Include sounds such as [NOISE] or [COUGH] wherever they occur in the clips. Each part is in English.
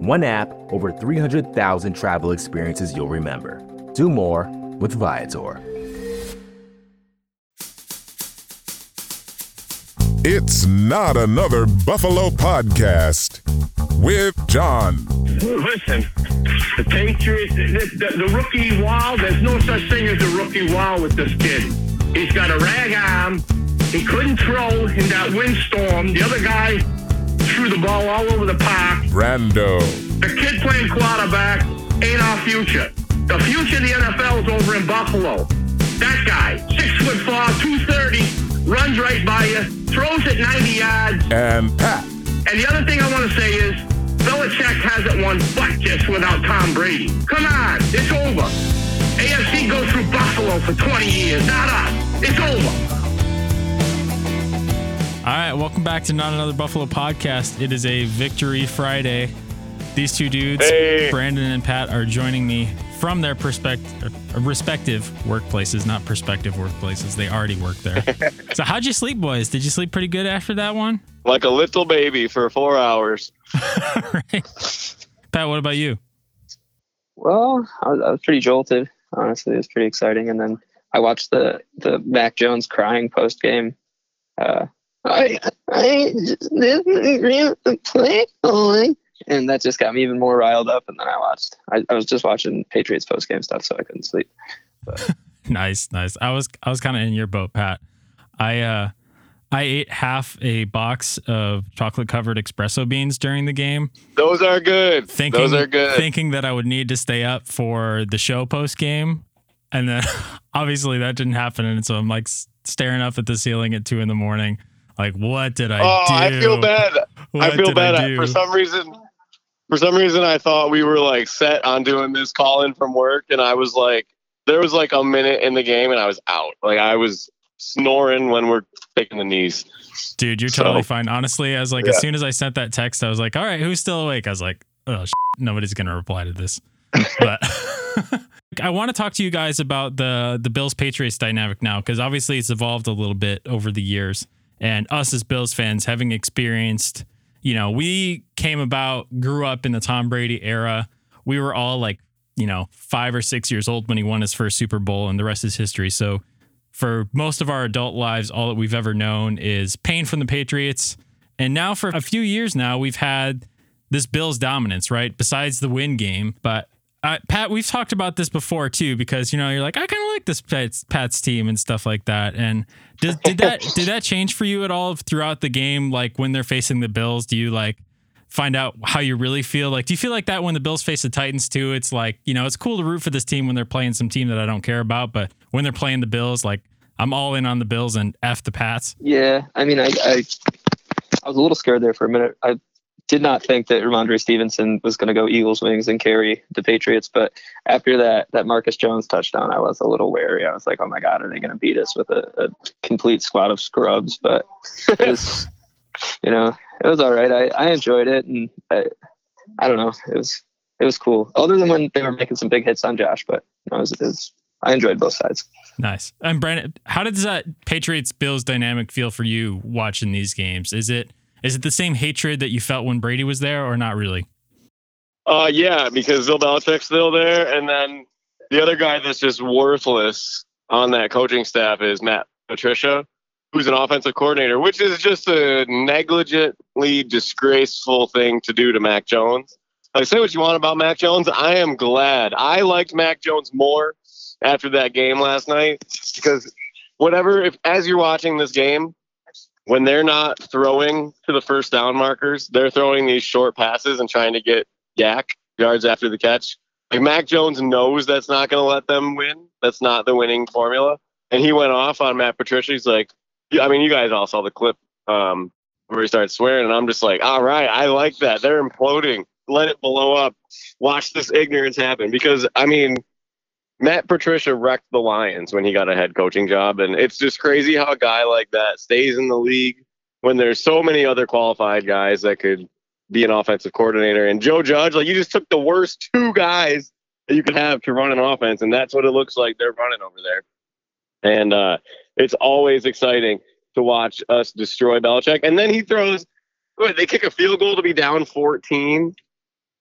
One app, over 300,000 travel experiences you'll remember. Do more with Viator. It's not another Buffalo podcast with John. Listen, the Patriots, the, the, the rookie wall, there's no such thing as a rookie wall with this kid. He's got a rag arm. He couldn't throw in that windstorm. The other guy threw the ball all over the park. Brando. The kid playing quarterback ain't our future. The future of the NFL is over in Buffalo. That guy, six foot four, 230, runs right by you, throws it 90 yards. And Pat. And the other thing I want to say is, Belichick hasn't won butt just without Tom Brady. Come on, it's over. AFC goes through Buffalo for 20 years, not us. It's over. All right, welcome back to Not Another Buffalo podcast. It is a Victory Friday. These two dudes, Hey. Brandon and Pat, are joining me from their perspective, respective workplaces, not prospective workplaces. They already work there. [LAUGHS] so, how'd you sleep, boys? Did you sleep pretty good after that one? like a little baby for four hours. [LAUGHS] right. Pat, what about you? Well, I was, I was pretty jolted. Honestly, it was pretty exciting. And then I watched the the Mac Jones crying post game. Uh, I I just didn't agree with the play calling, and that just got me even more riled up. And then I watched. I, I was just watching Patriots post game stuff, so I couldn't sleep. [LAUGHS] Nice, nice. I was I was kind of in your boat, Pat. I uh I ate half a box of chocolate covered espresso beans during the game. Those are good. thinking Those are good. thinking that I would need to stay up for the show post game, and then [LAUGHS] obviously that didn't happen, and so I'm like staring up at the ceiling at two in the morning, like what did I oh, do? I feel bad. What I feel bad. I for some reason, for some reason, I thought we were like set on doing this call in from work, and I was like, there was like a minute in the game, and I was out. Like I was snoring when we're taking the knees. Dude, you're So- totally fine. Honestly, I was like, as soon as I sent that text, I was like, all right, who's still awake? I was like, oh, sh- nobody's gonna reply to this. [LAUGHS] But [LAUGHS] I want to talk to you guys about the the Bills Patriots dynamic now, because obviously it's evolved a little bit over the years, and us as Bills fans having experienced, you know, we came about, grew up in the Tom Brady era. We were all like, you know, five or six years old when he won his first Super Bowl, and the rest is history. So for most of our adult lives, all that we've ever known is pain from the Patriots. And now, for a few years now, we've had this Bills dominance, right? Besides the win game. But uh, Pat, we've talked about this before too, because you know you're like, I kind of like this Pat's, Pat's team and stuff like that. And did, did that [LAUGHS] did that change for you at all throughout the game? Like when they're facing the Bills, do you like find out how you really feel? Like, do you feel like that when the Bills face the Titans too? It's like you know, it's cool to root for this team when they're playing some team that I don't care about, but when they're playing the Bills, like I'm all in on the Bills and f the Pats. Yeah, I mean, I I, I was a little scared there for a minute. I did not think that Rhamondre Stevenson was going to go Eagles wings and carry the Patriots, but after that that Marcus Jones touchdown, I was a little wary. I was like, oh my god, are they going to beat us with a, a complete squad of scrubs? But it was, [LAUGHS] you know, it was all right. I, I enjoyed it, and I, I don't know, it was it was cool. Other than when they were making some big hits on Josh, but no, it was, it was I enjoyed both sides. Nice. And Brandon, how does that Patriots Bills dynamic feel for you watching these games? Is it is it the same hatred that you felt when Brady was there, or not really? Uh, yeah, because Bill Belichick's still there, and then the other guy that's just worthless on that coaching staff is Matt Patricia, who's an offensive coordinator, which is just a negligently disgraceful thing to do to Mac Jones. Like, say what you want about Mac Jones. I am glad. I liked Mac Jones more after that game last night because whatever. If as you're watching this game, when they're not throwing to the first down markers, they're throwing these short passes and trying to get YAC yards after the catch. Like Mac Jones knows that's not going to let them win. That's not the winning formula. And he went off on Matt Patricia. He's like, I mean, you guys all saw the clip um, where he started swearing, and I'm just like, all right, I like that. They're imploding. Let it blow up. Watch this ignorance happen. Because I mean, Matt Patricia wrecked the Lions when he got a head coaching job, and it's just crazy how a guy like that stays in the league when there's so many other qualified guys that could be an offensive coordinator. And Joe Judge, like you just took the worst two guys that you could have to run an offense, and that's what it looks like they're running over there. And uh, it's always exciting to watch us destroy Belichick. And then he throws, they kick a field goal to be down 14,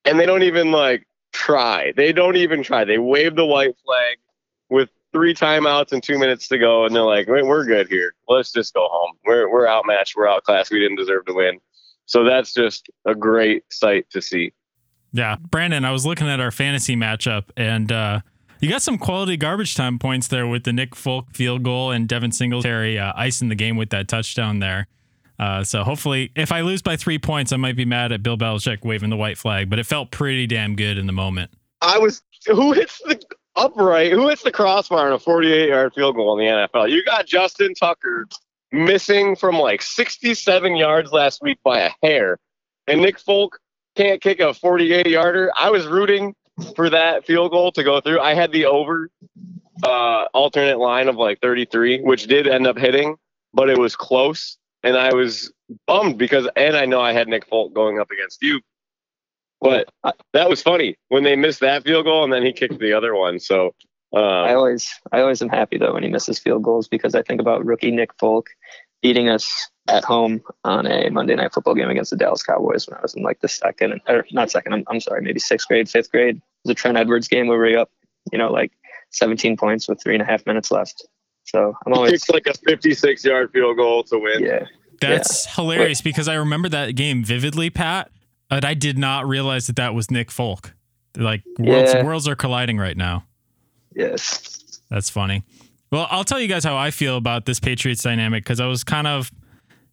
and they don't even like try. They don't even try. They wave the white flag with three timeouts and two minutes to go, and they're like, "We're good here. Let's just go home. We're we're outmatched. We're outclassed. We didn't deserve to win." So that's just a great sight to see. Yeah, Brandon, I was looking at our fantasy matchup, and uh, you got some quality garbage time points there with the Nick Folk field goal and Devin Singletary uh, icing the game with that touchdown there. Uh, so hopefully, if I lose by three points, I might be mad at Bill Belichick waving the white flag, but it felt pretty damn good in the moment. I was who hits the upright, who hits the crossbar on a 48 yard field goal in the NFL? You got Justin Tucker missing from like 67 yards last week by a hair, and Nick Folk can't kick a 48 yarder. I was rooting for that field goal to go through. I had the over uh, alternate line of like 33, which did end up hitting, but it was close and I was bummed because, and I know I had Nick Folk going up against you, but that was funny when they missed that field goal and then he kicked the other one. So um, I always, I always am happy though when he misses field goals because I think about rookie Nick Folk beating us at home on a Monday night football game against the Dallas Cowboys when I was in like the second, or not second, I'm, I'm sorry, maybe sixth grade, fifth grade. It was a Trent Edwards game where we were up, you know, like 17 points with three and a half minutes left. So I'm always kicked like a 56 yard field goal to win. Yeah. That's yeah. hilarious because I remember that game vividly, Pat, but I did not realize that that was Nick Folk. Like worlds, yeah. worlds are colliding right now. Yes. That's funny. Well, I'll tell you guys how I feel about this Patriots dynamic because I was kind of,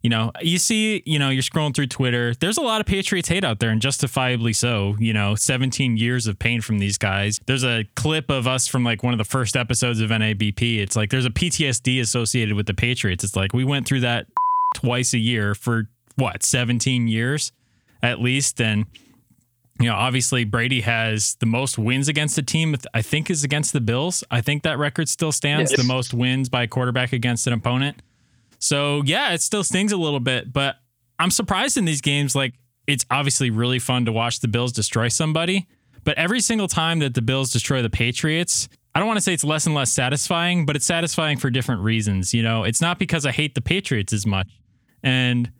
you know, you see, you know, you're scrolling through Twitter. There's a lot of Patriots hate out there, and justifiably so. You know, 17 years of pain from these guys. There's a clip of us from like one of the first episodes of NABP. It's like there's a PTSD associated with the Patriots. It's like we went through that [LAUGHS] twice a year for what 17 years at least and you know obviously Brady has the most wins against the team I think is against the Bills I think that record still stands yes. the most wins by a quarterback against an opponent so yeah it still stings a little bit but I'm surprised in these games like it's obviously really fun to watch the Bills destroy somebody but every single time that the Bills destroy the Patriots I don't want to say it's less and less satisfying, but it's satisfying for different reasons. You know, it's not because I hate the Patriots as much. And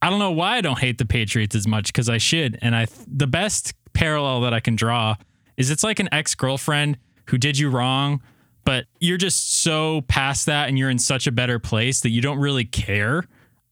I don't know why I don't hate the Patriots as much because I should. And I the best parallel that I can draw is it's like an ex girlfriend who did you wrong, but you're just so past that and you're in such a better place that you don't really care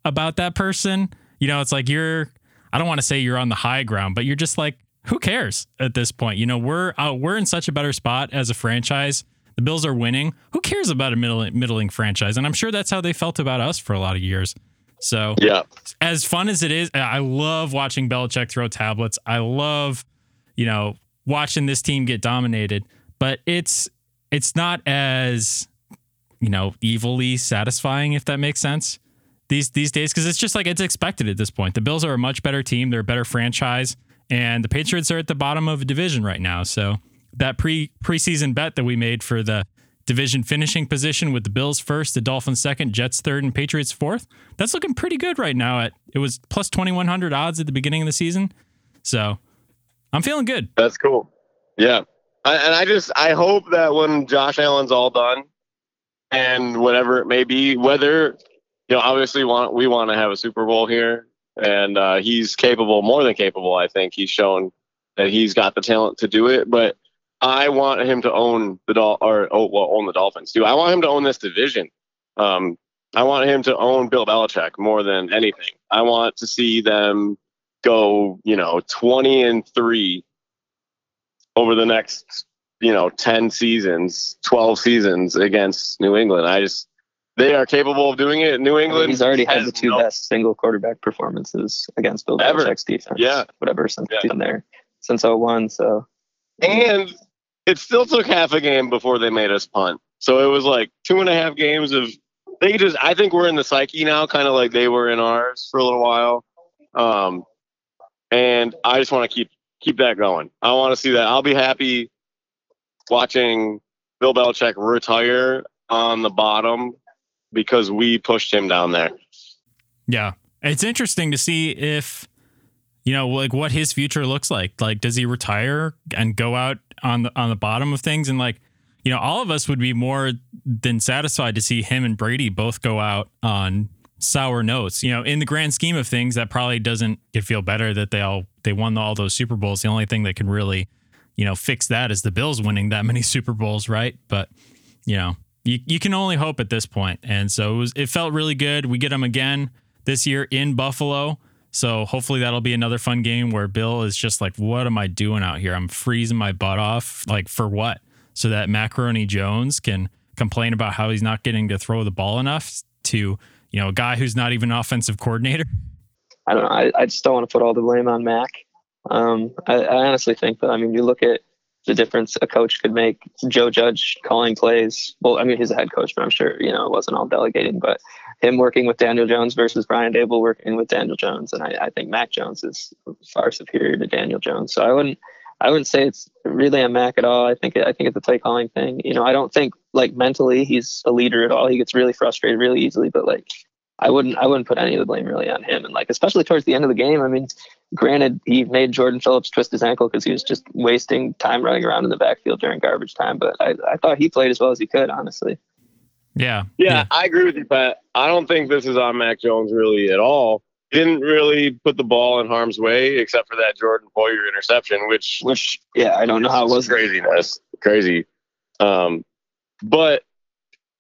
about that person. You know, it's like you're I don't want to say you're on the high ground, but you're just like who cares at this point? You know, we're uh, we're in such a better spot as a franchise. The Bills are winning. Who cares about a middling, middling franchise? And I'm sure that's how they felt about us for a lot of years. So yeah, as fun as it is, I love watching Belichick throw tablets. I love, you know, watching this team get dominated. But it's it's not as you know evilly satisfying if that makes sense these these days because it's just like it's expected at this point. The Bills are a much better team. They're a better franchise, and the Patriots are at the bottom of a division right now. So that pre preseason bet that we made for the division finishing position with the Bills first, the Dolphins second, Jets third, and Patriots fourth. That's looking pretty good right now. At it was plus twenty one hundred odds at the beginning of the season, so I'm feeling good. That's cool. Yeah, I, and I just I hope that when Josh Allen's all done, and whatever it may be, whether you know obviously want we want to have a Super Bowl here, and uh, he's capable, more than capable. I think he's shown that he's got the talent to do it, but I want him to own the Dol or oh, well, own the Dolphins too. I want him to own this division. Um, I want him to own Bill Belichick more than anything. I want to see them go, you know, 20 and 3 over the next, you know, 10 seasons, 12 seasons against New England. I just they are capable of doing it. New I mean, England. he's already had the two no- best single quarterback performances against Bill. Belichick's defense. Yeah. Whatever since Yeah. been there since 01. So And it still took half a game before they made us punt. So it was like two and a half games of they just I think we're in the psyche now, kind of like they were in ours for a little while. Um and I just want to keep keep that going. I want to see that. I'll be happy watching Bill Belichick retire on the bottom because we pushed him down there. Yeah. It's interesting to see if, you know, like what his future looks like. Like, does he retire and go out on the on the bottom of things? And like, you know, all of us would be more than satisfied to see him and Brady both go out on sour notes. You know, in the grand scheme of things, that probably doesn't it feel better that they all they won all those Super Bowls. The only thing that can really, you know, fix that is the Bills winning that [LAUGHS] many Super Bowls, right? But you know, you, you can only hope at this point. And so it was it felt really good. We get them again this year in Buffalo. So hopefully that'll be another fun game where Bill is just like, what am I doing out here? I'm freezing my butt off. Like for what? So that Macaroni Jones can complain about how he's not getting to throw the ball enough to, you know, a guy who's not even offensive coordinator. I don't know. I, I just don't want to put all the blame on Mac. Um, I, I honestly think that, I mean, you look at the difference a coach could make. Joe Judge calling plays. Well, I mean, he's a head coach, but I'm sure, you know, it wasn't all delegating, but him working with Daniel Jones versus Brian Daboll working with Daniel Jones. And I, I think Mac Jones is far superior to Daniel Jones. So I wouldn't, I wouldn't say it's really a Mac at all. I think, I think it's a play calling thing. You know, I don't think like mentally he's a leader at all. He gets really frustrated really easily, but like, I wouldn't I wouldn't put any of the blame really on him. And like especially towards the end of the game, I mean, granted he made Jordan Phillips twist his ankle because he was just wasting time running around in the backfield during garbage time. But I, I thought he played as well as he could, honestly. Yeah. Yeah, I agree with you, but I don't think this is on Mac Jones really at all. He didn't really put the ball in harm's way except for that Jordan Poyer interception, which Which yeah, I don't know how it was. craziness, crazy. Um, but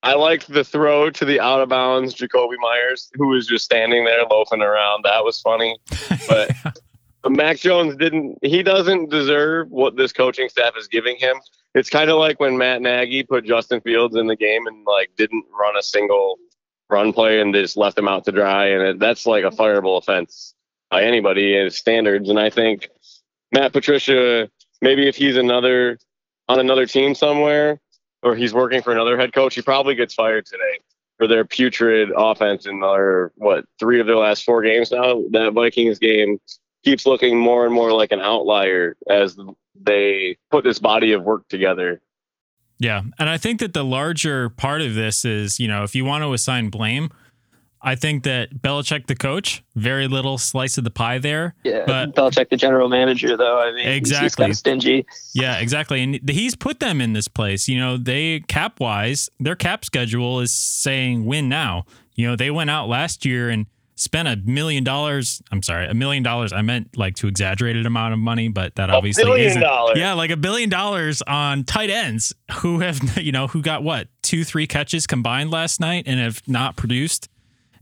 I liked the throw to the out of bounds Jakobi Meyers, who was just standing there loafing around. That was funny. [LAUGHS] But Mac Jones didn't. He doesn't deserve what this coaching staff is giving him. It's kind of like when Matt Nagy put Justin Fields in the game and like didn't run a single run play and just left them out to dry, and it, that's like a fireable offense by anybody in standards. And I think Matt Patricia, maybe if he's another on another team somewhere, or he's working for another head coach, he probably gets fired today for their putrid offense in their what three of their last four games now. That Vikings game keeps looking more and more like an outlier as they put this body of work together. Yeah. And I think that the larger part of this is, you know, if you want to assign blame, I think that Belichick, the coach, very little slice of the pie there. Yeah, But- Belichick, the general manager, though. I mean, Exactly. kind of stingy. Yeah, exactly. And he's put them in this place. You know, they cap wise, their cap schedule is saying win now. You know, they went out last year and spent a million dollars. I'm sorry, a million dollars. I meant like to exaggerated amount of money, but that obviously billion isn't. dollars. Yeah, like a billion dollars on tight ends who have, [LAUGHS] you know, who got what two, three catches combined last night and have not produced.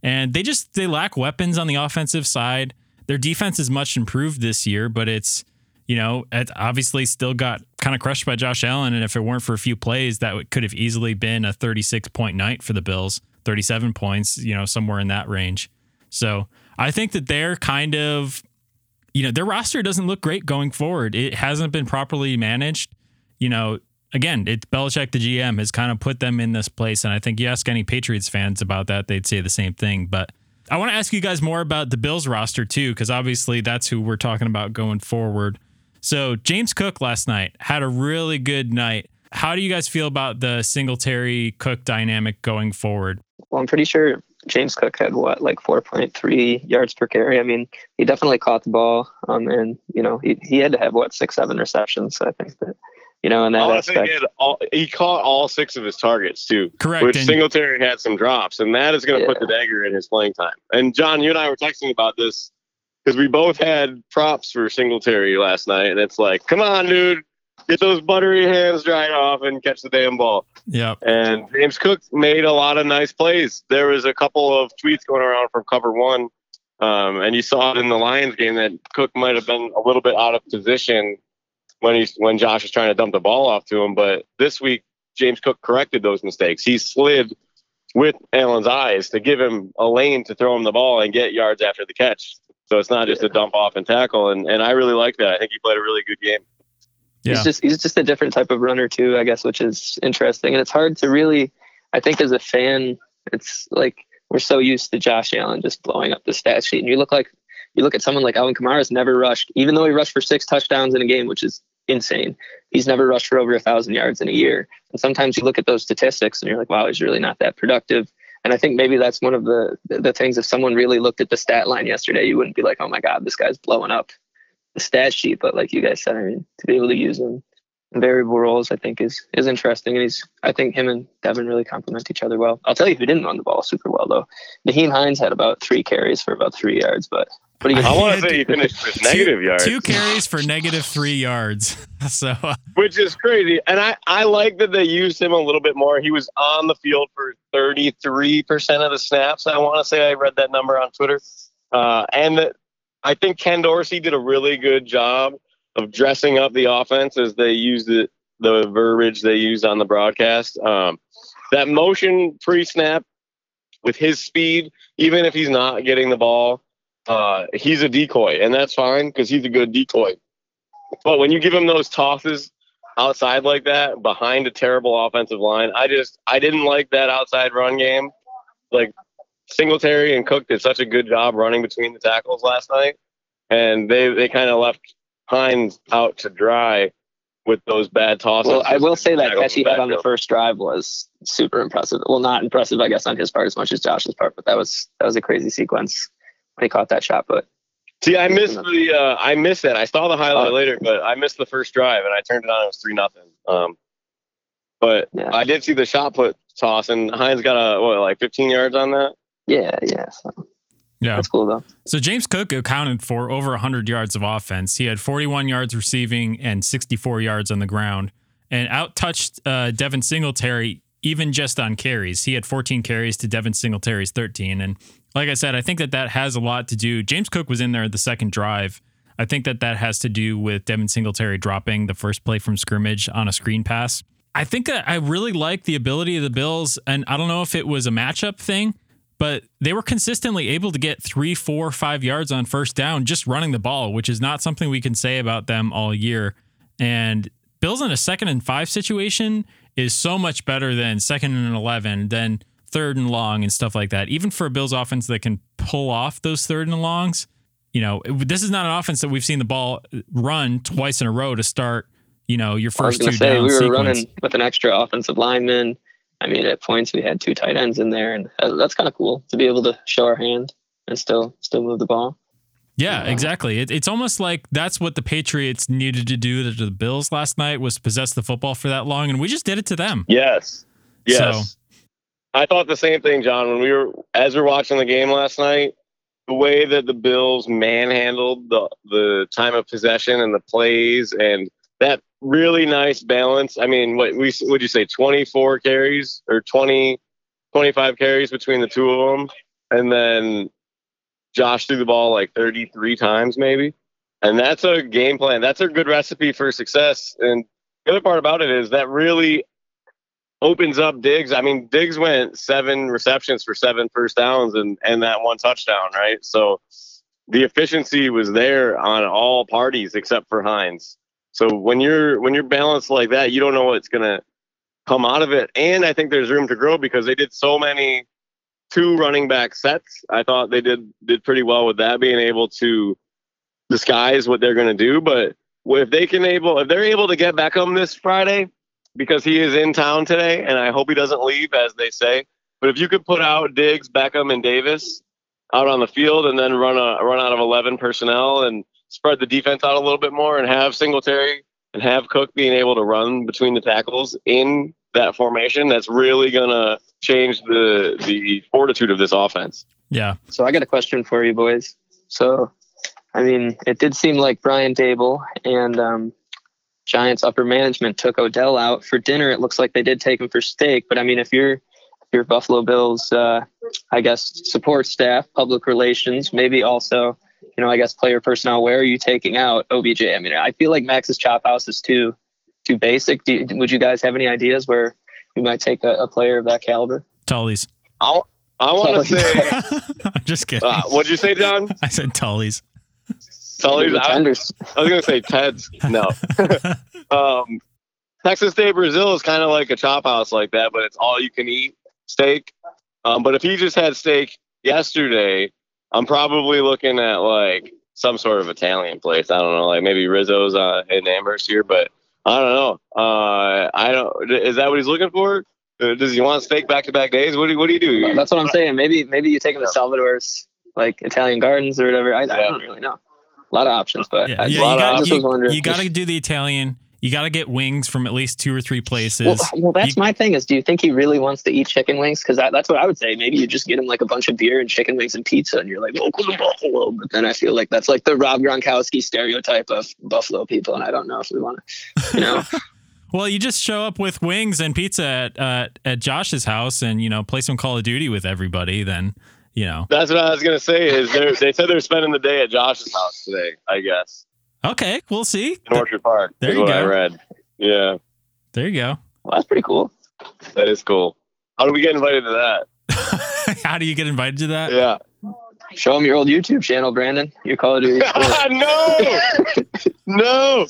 And they just they lack weapons on the offensive side. Their defense is much improved this year, but it's you know, it obviously still got kind of crushed by Josh Allen. And if it weren't for a few plays, that could have easily been a 36 point night for the Bills, 37 points, you know, somewhere in that range. So I think that they're kind of, you know, their roster doesn't look great going forward. It hasn't been properly managed. You know, again, it's Belichick, the GM, has kind of put them in this place. And I think you ask any Patriots fans about that, they'd say the same thing. But I want to ask you guys more about the Bills roster too, because obviously that's who we're talking about going forward. So James Cook last night had a really good night. How do you guys feel about the Singletary Cook dynamic going forward? Well, I'm pretty sure James Cook had what, like 4.3 yards per carry. I mean, he definitely caught the ball, um, and you know, he, he had to have what six, seven receptions. So I think that, you know, in that Oh, I think aspect, he, all, he caught all six of his targets too. Correct. Which and- Singletary had some drops, and that is going to put the dagger in his playing time. And John, you and I were texting about this because we both had props for Singletary last night, and it's like, come on, dude, get those buttery hands dried off and catch the damn ball. Yeah. And James Cook made a lot of nice plays. There was a couple of tweets going around from Cover One, um, and you saw it in the Lions game that Cook might have been a little bit out of position when he's when Josh was trying to dump the ball off to him. But this week, James Cook corrected those mistakes. He slid with Allen's eyes to give him a lane to throw him the ball and get yards after the catch. So it's not just a dump off and tackle. And and I really like that. I think he played a really good game. Yeah. He's just he's just a different type of runner too, I guess, which is interesting. And it's hard to really, I think, as a fan, it's like we're so used to Josh Allen just blowing up the stat sheet, and you look like you look at someone like Alvin Kamara's never rushed, even though he rushed for six touchdowns in a game, which is insane. He's never rushed for over a thousand yards in a year. And sometimes you look at those statistics and you're like, wow, he's really not that productive. And I think maybe that's one of the the things. If someone really looked at the stat line yesterday, you wouldn't be like, oh my god, this guy's blowing up the stat sheet. But like you guys said, I mean, to be able to use him in variable roles, I think is is interesting. And he's, I think him and Devin really complement each other well. I'll tell you who didn't run the ball super well though. Nyheim Hines had about three carries for about three yards, but what are you I gonna want to say he finished with negative two, yards, Two carries for negative three yards. [LAUGHS] So uh, which is crazy. And I I like that they used him a little bit more. He was on the field for 33 percent of the snaps. I want to say I read that number on Twitter, uh, and that I think Ken Dorsey did a really good job of dressing up the offense as they used it, the verbiage they used on the broadcast. Um, that motion pre-snap with his speed, even if he's not getting the ball, uh, he's a decoy, and that's fine because he's a good decoy. But when you give him those tosses outside like that behind a terrible offensive line, I just I didn't like that outside run game. Like Singletary and Cook did such a good job running between the tackles last night, and they they kind of left Hines out to dry with those bad tosses. Well, I will say that catch he had on the first drive was super impressive. Well, not impressive, I guess, on his part as much as Josh's part, but that was that was a crazy sequence when he caught that shot. But See, I missed the uh, I missed that. I saw the highlight Oh. later, but I missed the first drive and I turned it on. It was three nothing. Um, but Yeah. I did see the shot put toss, and Hines got a what like 15 yards on that. Yeah, yeah, so yeah. that's cool though. So James Cook accounted for over 100 yards of offense. He had 41 yards receiving and 64 yards on the ground, and outtouched uh, Devin Singletary even just on carries. He had 14 carries to Devin Singletary's 13. And like I said, I think that that has a lot to do. James Cook was in there the second drive. I think that that has to do with Devin Singletary dropping the first play from scrimmage on a screen pass. I think that I really like the ability of the Bills, and I don't know if it was a matchup thing, but they were consistently able to get three, four, five yards on first down just running the ball, which is not something we can say about them all year. And Bills in a second and five situation is so much better than second and 11, than third and long and stuff like that. Even for a Bills offense that can pull off those third and longs, you know, this is not an offense that we've seen the ball run twice in a row to start, you know, your I was first two say down we were sequence. running with an extra offensive lineman. I mean, at points we had two tight ends in there, and uh, that's kind of cool to be able to show our hand and still still move the ball. Yeah, exactly. It, it's almost like that's what the Patriots needed to do to the Bills last night was possess the football for that long, and we just did it to them. Yes, yes. So- I thought the same thing, John. When we were as we are watching the game last night, the way that the Bills manhandled the the time of possession and the plays and that really nice balance. I mean, what we would you say 24 carries or 20 25 carries between the two of them and then Josh threw the ball like 33 times maybe. And that's a game plan. That's a good recipe for success. And the other part about it is that really opens up Diggs. I mean, Diggs went seven receptions for seven first downs and and that one touchdown, right? So the efficiency was there on all parties except for Hines. So when you're when you're balanced like that, you don't know what's gonna come out of it. And I think there's room to grow because they did so many two running back sets. I thought they did did pretty well with that, being able to disguise what they're gonna do. But if they can able if they're able to get Beckham this Friday, because he is in town today, and I hope he doesn't leave, as they say. But if you could put out Diggs, Beckham, and Davis out on the field, and then run a run out of eleven personnel and spread the defense out a little bit more, and have Singletary and have Cook being able to run between the tackles in that formation, that's really gonna change the the fortitude of this offense. Yeah. So I got a question for you boys. So, I mean, it did seem like Brian Daboll and um, Giants upper management took Odell out for dinner. It looks like they did take him for steak. But I mean, if you're if you're Buffalo Bills, uh, I guess support staff, public relations, maybe also, you know, I guess player personnel. Where are you taking out OBJ? I mean, I feel like Max's chop house is too too basic. Do, would you guys have any ideas where we might take a, a player of that caliber? Tully's. I, I want to say, [LAUGHS] I'm just kidding. uh, what'd you say, John? [LAUGHS] I said Tully's. Tully's. I, I was gonna say Ted's. No. [LAUGHS] um, Texas State Brazil is kind of like a chop house like that, but it's all you can eat steak. Um, but if he just had steak yesterday, I'm probably looking at like some sort of Italian place. I don't know, like maybe Rizzo's uh, in Amherst here, but I don't know. Uh, I don't. Is that what he's looking for? Uh, Does he want steak back to back days? What do What do you do? That's what I'm saying. Maybe maybe you take him to Salvatore's like Italian Gardens or whatever. I, I don't really know. A lot of options, but Yeah, I, yeah, lot you, of got, just was you, got to do the Italian. You got to get wings from at least two or three places. Well, well, that's You- my thing. Is do you think he really wants to eat chicken wings? Because that's what I would say. Maybe you just get him like a bunch of beer and chicken wings and pizza, and you're like, welcome to Buffalo. But then I feel like that's like the Rob Gronkowski stereotype of Buffalo people, and I don't know if we want to, you know. [LAUGHS] [LAUGHS] Well, you just show up with wings and pizza at uh, at Josh's house, and you know play some Call of Duty with everybody. Then you know, That's what I was gonna say. Is they they said they're spending the day at Josh's house today? I guess okay, we'll see. in Orchard Park. There is you what I go. read. Yeah, There you go. Well, that's pretty cool. that is cool. How do we get invited to that? [LAUGHS] How do you get invited to that? Yeah. Show them your old YouTube channel, Brandon. Your Call of Duty. [LAUGHS] sport. no, [LAUGHS] no.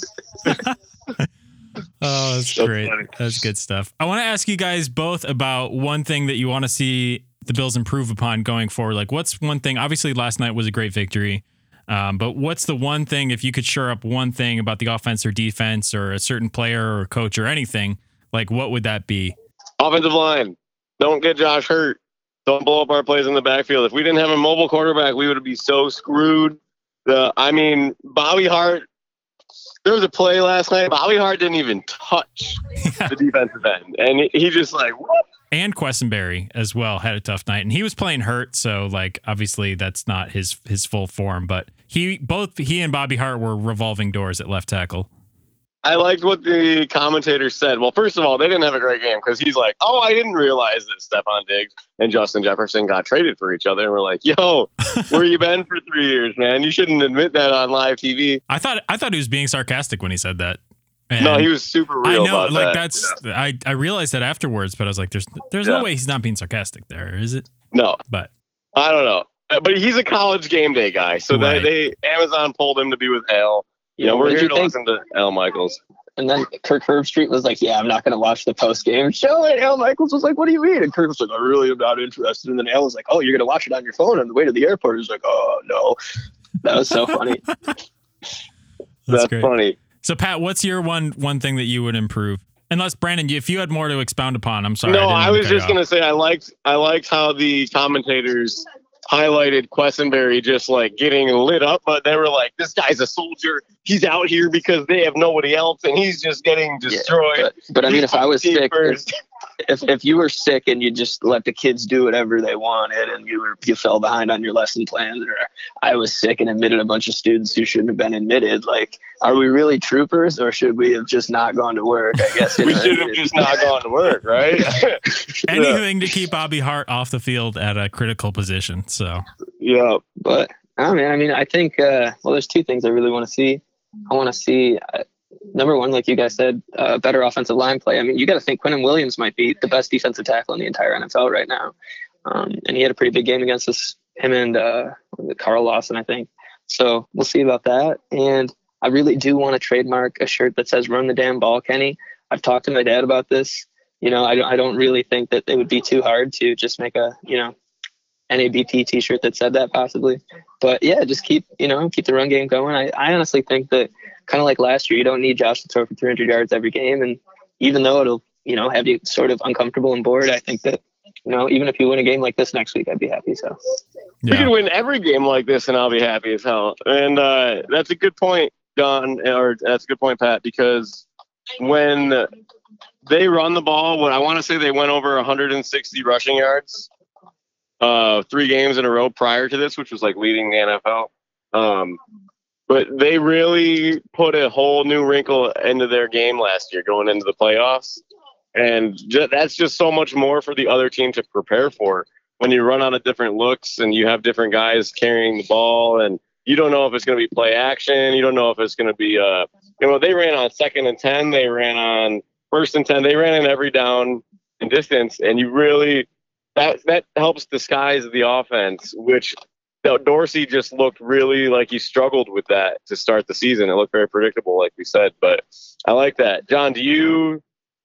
Oh, that's So great. funny. That's good stuff. I want to ask you guys both about one thing that you want to see the Bills improve upon going forward. Like, what's one thing? Obviously, last night was a great victory. Um, but what's the one thing, if you could shore up one thing about the offense or defense or a certain player or coach or anything, like what would that be? Offensive line. Don't get Josh hurt. Don't blow up our plays in the backfield. If we didn't have a mobile quarterback, we would be so screwed. The I mean, Bobby Hart. There was a play last night. Bobby Hart didn't even touch [LAUGHS] the defensive end, and he- he just like whoop. And Quessenberry as well had a tough night, and he was playing hurt, so like obviously that's not his his full form. But he both he and Bobby Hart were revolving doors at left tackle. I liked what the commentator said. Well, first of all, they didn't have a great game because he's like, "Oh, I didn't realize that Stefon Diggs and Justin Jefferson got traded for each other." And we're like, "Yo, [LAUGHS] where you been for three years, man? You shouldn't admit that on live TV." I thought I thought he was being sarcastic when he said that. And no, he was super real. I know, about like that. that's I I realized that afterwards, but I was like, there's there's Yeah. no way he's not being sarcastic there, is it? No, But I don't know. Uh, But he's a college game day guy, so Right. they, they Amazon pulled him to be with Al. You know, we're did here to think? listen to Al Michaels. And then Kirk Herbstreit was like, "Yeah, I'm not going to watch the post game show." And Al Michaels was like, "What do you mean?" And Kirk was like, "I really am not interested." And then Al was like, "Oh, you're going to watch it on your phone on the way to the airport." He was like, "Oh no." That was so funny. [LAUGHS] that's, That's, great. funny. So Pat, what's your one one thing that you would improve? Unless Brandon, if you had more to expound upon, I'm sorry. no, didn't I, was just gonna say I liked I liked how the commentators highlighted Quessenberry just like getting lit up, but they were like, "This guy's a soldier. He's out here because they have nobody else, and he's just getting destroyed." But, but I mean, if I was [LAUGHS] sick, if, first. If if you were sick and you just let the kids do whatever they wanted, and you were you fell behind on your lesson plans, or I was sick and admitted a bunch of students who shouldn't have been admitted, like, are we really troopers, or should we have just not gone to work? I guess [LAUGHS] we should have just not gone to work, right? [LAUGHS] anything to keep Bobby Hart off the field at a critical position. So yeah. But I mean, I mean, I think uh, well, there's two things I really want to see. I want to see uh, number one, like you guys said, uh, better offensive line play. I mean, you got to think Quinnen Williams might be the best defensive tackle in the entire NFL right now, um, and he had a pretty big game against us. Him and uh, Carl Lawson, I think. So we'll see about that. And I really do want to trademark a shirt that says "Run the damn ball, Kenny." I've talked to my dad about this. You know, I I don't really think that it would be too hard to just make a, you know, NABP t-shirt that said that possibly. But yeah, just keep, you know, keep the run game going. I, I honestly think that kind of like last year, you don't need Josh to throw for 300 yards every game. And even though it'll, you know, have you sort of uncomfortable and bored, I think that, you know, even if you win a game like this next week, I'd be happy. So We yeah, could win every game like this, and I'll be happy as hell. And uh, that's a good point, Don, or that's a good point, Pat, because when they run the ball, what I want to say they went over 160 rushing yards, uh, three games in a row prior to this, which was like leading the NFL. Um, but they really put a whole new wrinkle into their game last year, going into the playoffs, and ju- that's just so much more for the other team to prepare for when you run out of different looks and you have different guys carrying the ball and you don't know if it's going to be play action. You don't know if it's going to be, uh, you know, they ran on second and 10, they ran on first and 10, they ran in every down and distance. And you really, that that helps disguise the offense, which Dorsey just looked really like he struggled with that to start the season. It looked very predictable, like we said. But I like that. John, do you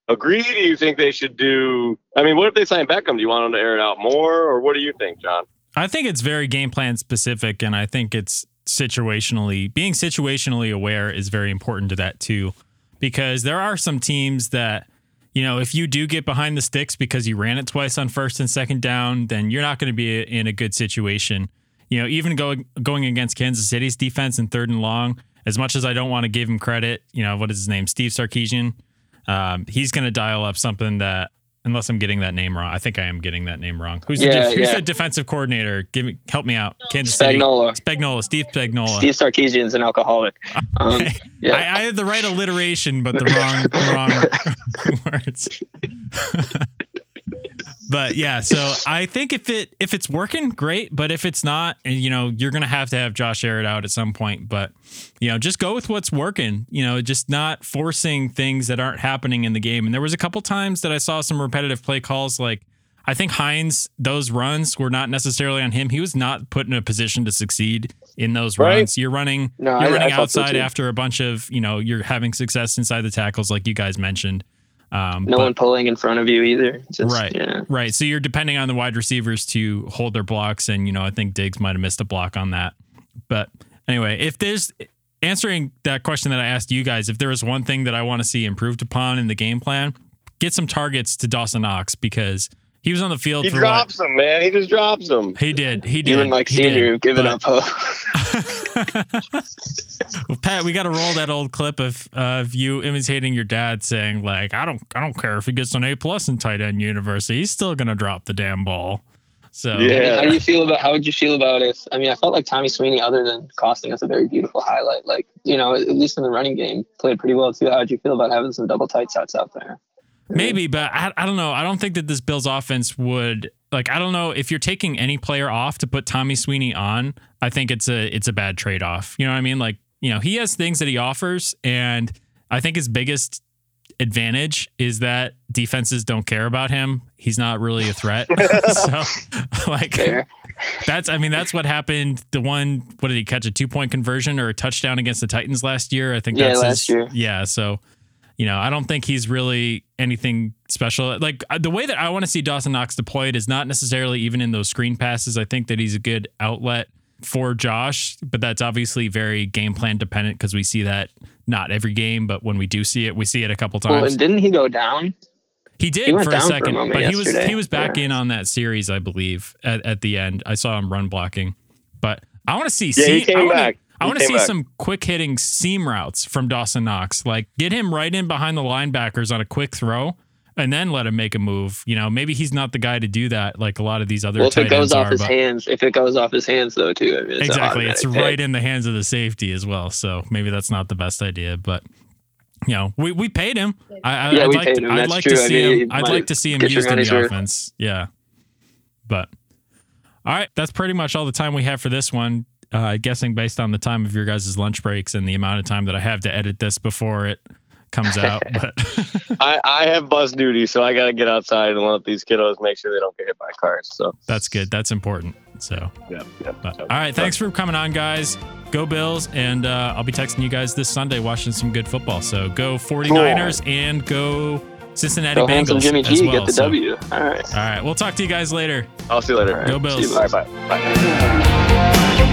agree? Do you think they should do? I mean, what if they sign Beckham? Do you want them to air it out more, or what do you think, John? I think it's very game plan specific, and I think it's situationally being situationally aware is very important to that too, because there are some teams that you know if you do get behind the sticks because you ran it twice on first and second down, then you're not going to be in a good situation. You know, even going going against Kansas City's defense in third and long, as much as I don't want to give him credit, you know, what is his name, Steve Sarkisian, um, he's going to dial up something that unless I'm getting that name wrong. I think I am getting that name wrong. Who's, Yeah, the, who's yeah. the defensive coordinator? Give me, help me out. Kansas Spagnuolo. City. Spagnola. Steve Spagnola. Steve Sarkisian's an alcoholic. [LAUGHS] Um, yeah. I, I had the right alliteration, but the wrong, the wrong [LAUGHS] [LAUGHS] words. But yeah, so I think if it if it's working, great. But if it's not, and, you know, you're gonna have to have Josh air it out at some point. But you know, just go with what's working. You know, just not forcing things that aren't happening in the game. And there was a couple times that I saw some repetitive play calls, like. I think Hines, those runs were not necessarily on him. He was not put in a position to succeed in those Right. runs. You're running, No, you're I- running I so outside too. after a bunch of, you know, you're having success inside the tackles, like you guys mentioned. Um, no but- one pulling in front of you either. Just, right, Yeah. right. So you're depending on the wide receivers to hold their blocks, and you know, I think Diggs might have missed a block on that. But anyway, if there's answering that question that I asked you guys, if there was one thing that I want to see improved upon in the game plan, get some targets to Dawson Knox because he was on the field He for drops them, man. He just drops them. He did. He did. You and Mike did. Senior giving But- up hope. [LAUGHS] well, Pat, we got to roll that old clip of of you imitating your dad saying like, "I don't, I don't care if he gets an A plus in tight end university, he's still gonna drop the damn ball." So Yeah. How do you feel about? How would you feel about if? I mean, I felt like Tommy Sweeney, other than costing us a very beautiful highlight, like you know, at least in the running game, played pretty well too. How would you feel about having some double tight sets out there? Maybe, but I, I don't know. I don't think that this Bills offense would like. I don't know if you're taking any player off to put Tommy Sweeney on. I think it's a it's a bad trade off. You know what I mean? Like you know, he has things that he offers, and I think his biggest advantage is that defenses don't care about him. He's not really a threat. [LAUGHS] [LAUGHS] so like Fair. that's I mean that's what happened. The one what did he catch a two point conversion or a touchdown against the Titans last year? I think Yeah, that's last his, year. Yeah, so you know I don't think he's really anything special. Like uh, the way that I want to see Dawson Knox deployed is not necessarily even in those screen passes. I think that he's a good outlet for Josh, but that's obviously very game plan dependent because we see that not every game, but when we do see it, we see it a couple Well, times. and didn't he go down? He did He for a down for a second, but he was he was back Yeah. in on that series, I believe, at, at the end. I saw him run blocking, but I want to see. Yeah, he came I wanna, back. I want to see back. some quick hitting seam routes from Dawson Knox. Like get him right in behind the linebackers on a quick throw, and then let him make a move. You know, maybe he's not the guy to do that, like a lot of these other Well, if tight it goes ends off are. his but- hands, if it goes off his hands though, too, I mean, it's exactly, it's automatic right in the hands of the safety as well. So maybe that's not the best idea, but. You know, we, we paid him. I, I, Yeah, I'd we like, paid to, him. I'd That's like true. to I see mean, him. I'd like to see him used in the worth. offense. Yeah, but all right, that's pretty much all the time we have for this one. Uh, guessing based on the time of your guys' lunch breaks and the amount of time that I have to edit this before it comes out. [LAUGHS] But I, I have bus duty, so I got to get outside and let these kiddos make sure they don't get hit by cars. So, that's good. That's important. So, yeah, yeah. but, all right, thanks for coming on, guys. Go Bills, and uh, I'll be texting you guys this Sunday watching some good football. So go 49ers and go Cincinnati Go Bengals handsome Jimmy as G, well. get the So- W. All right. All right, we'll talk to you guys later. I'll see you later. All Go right. Bills. See you, All bye. bye. Bye.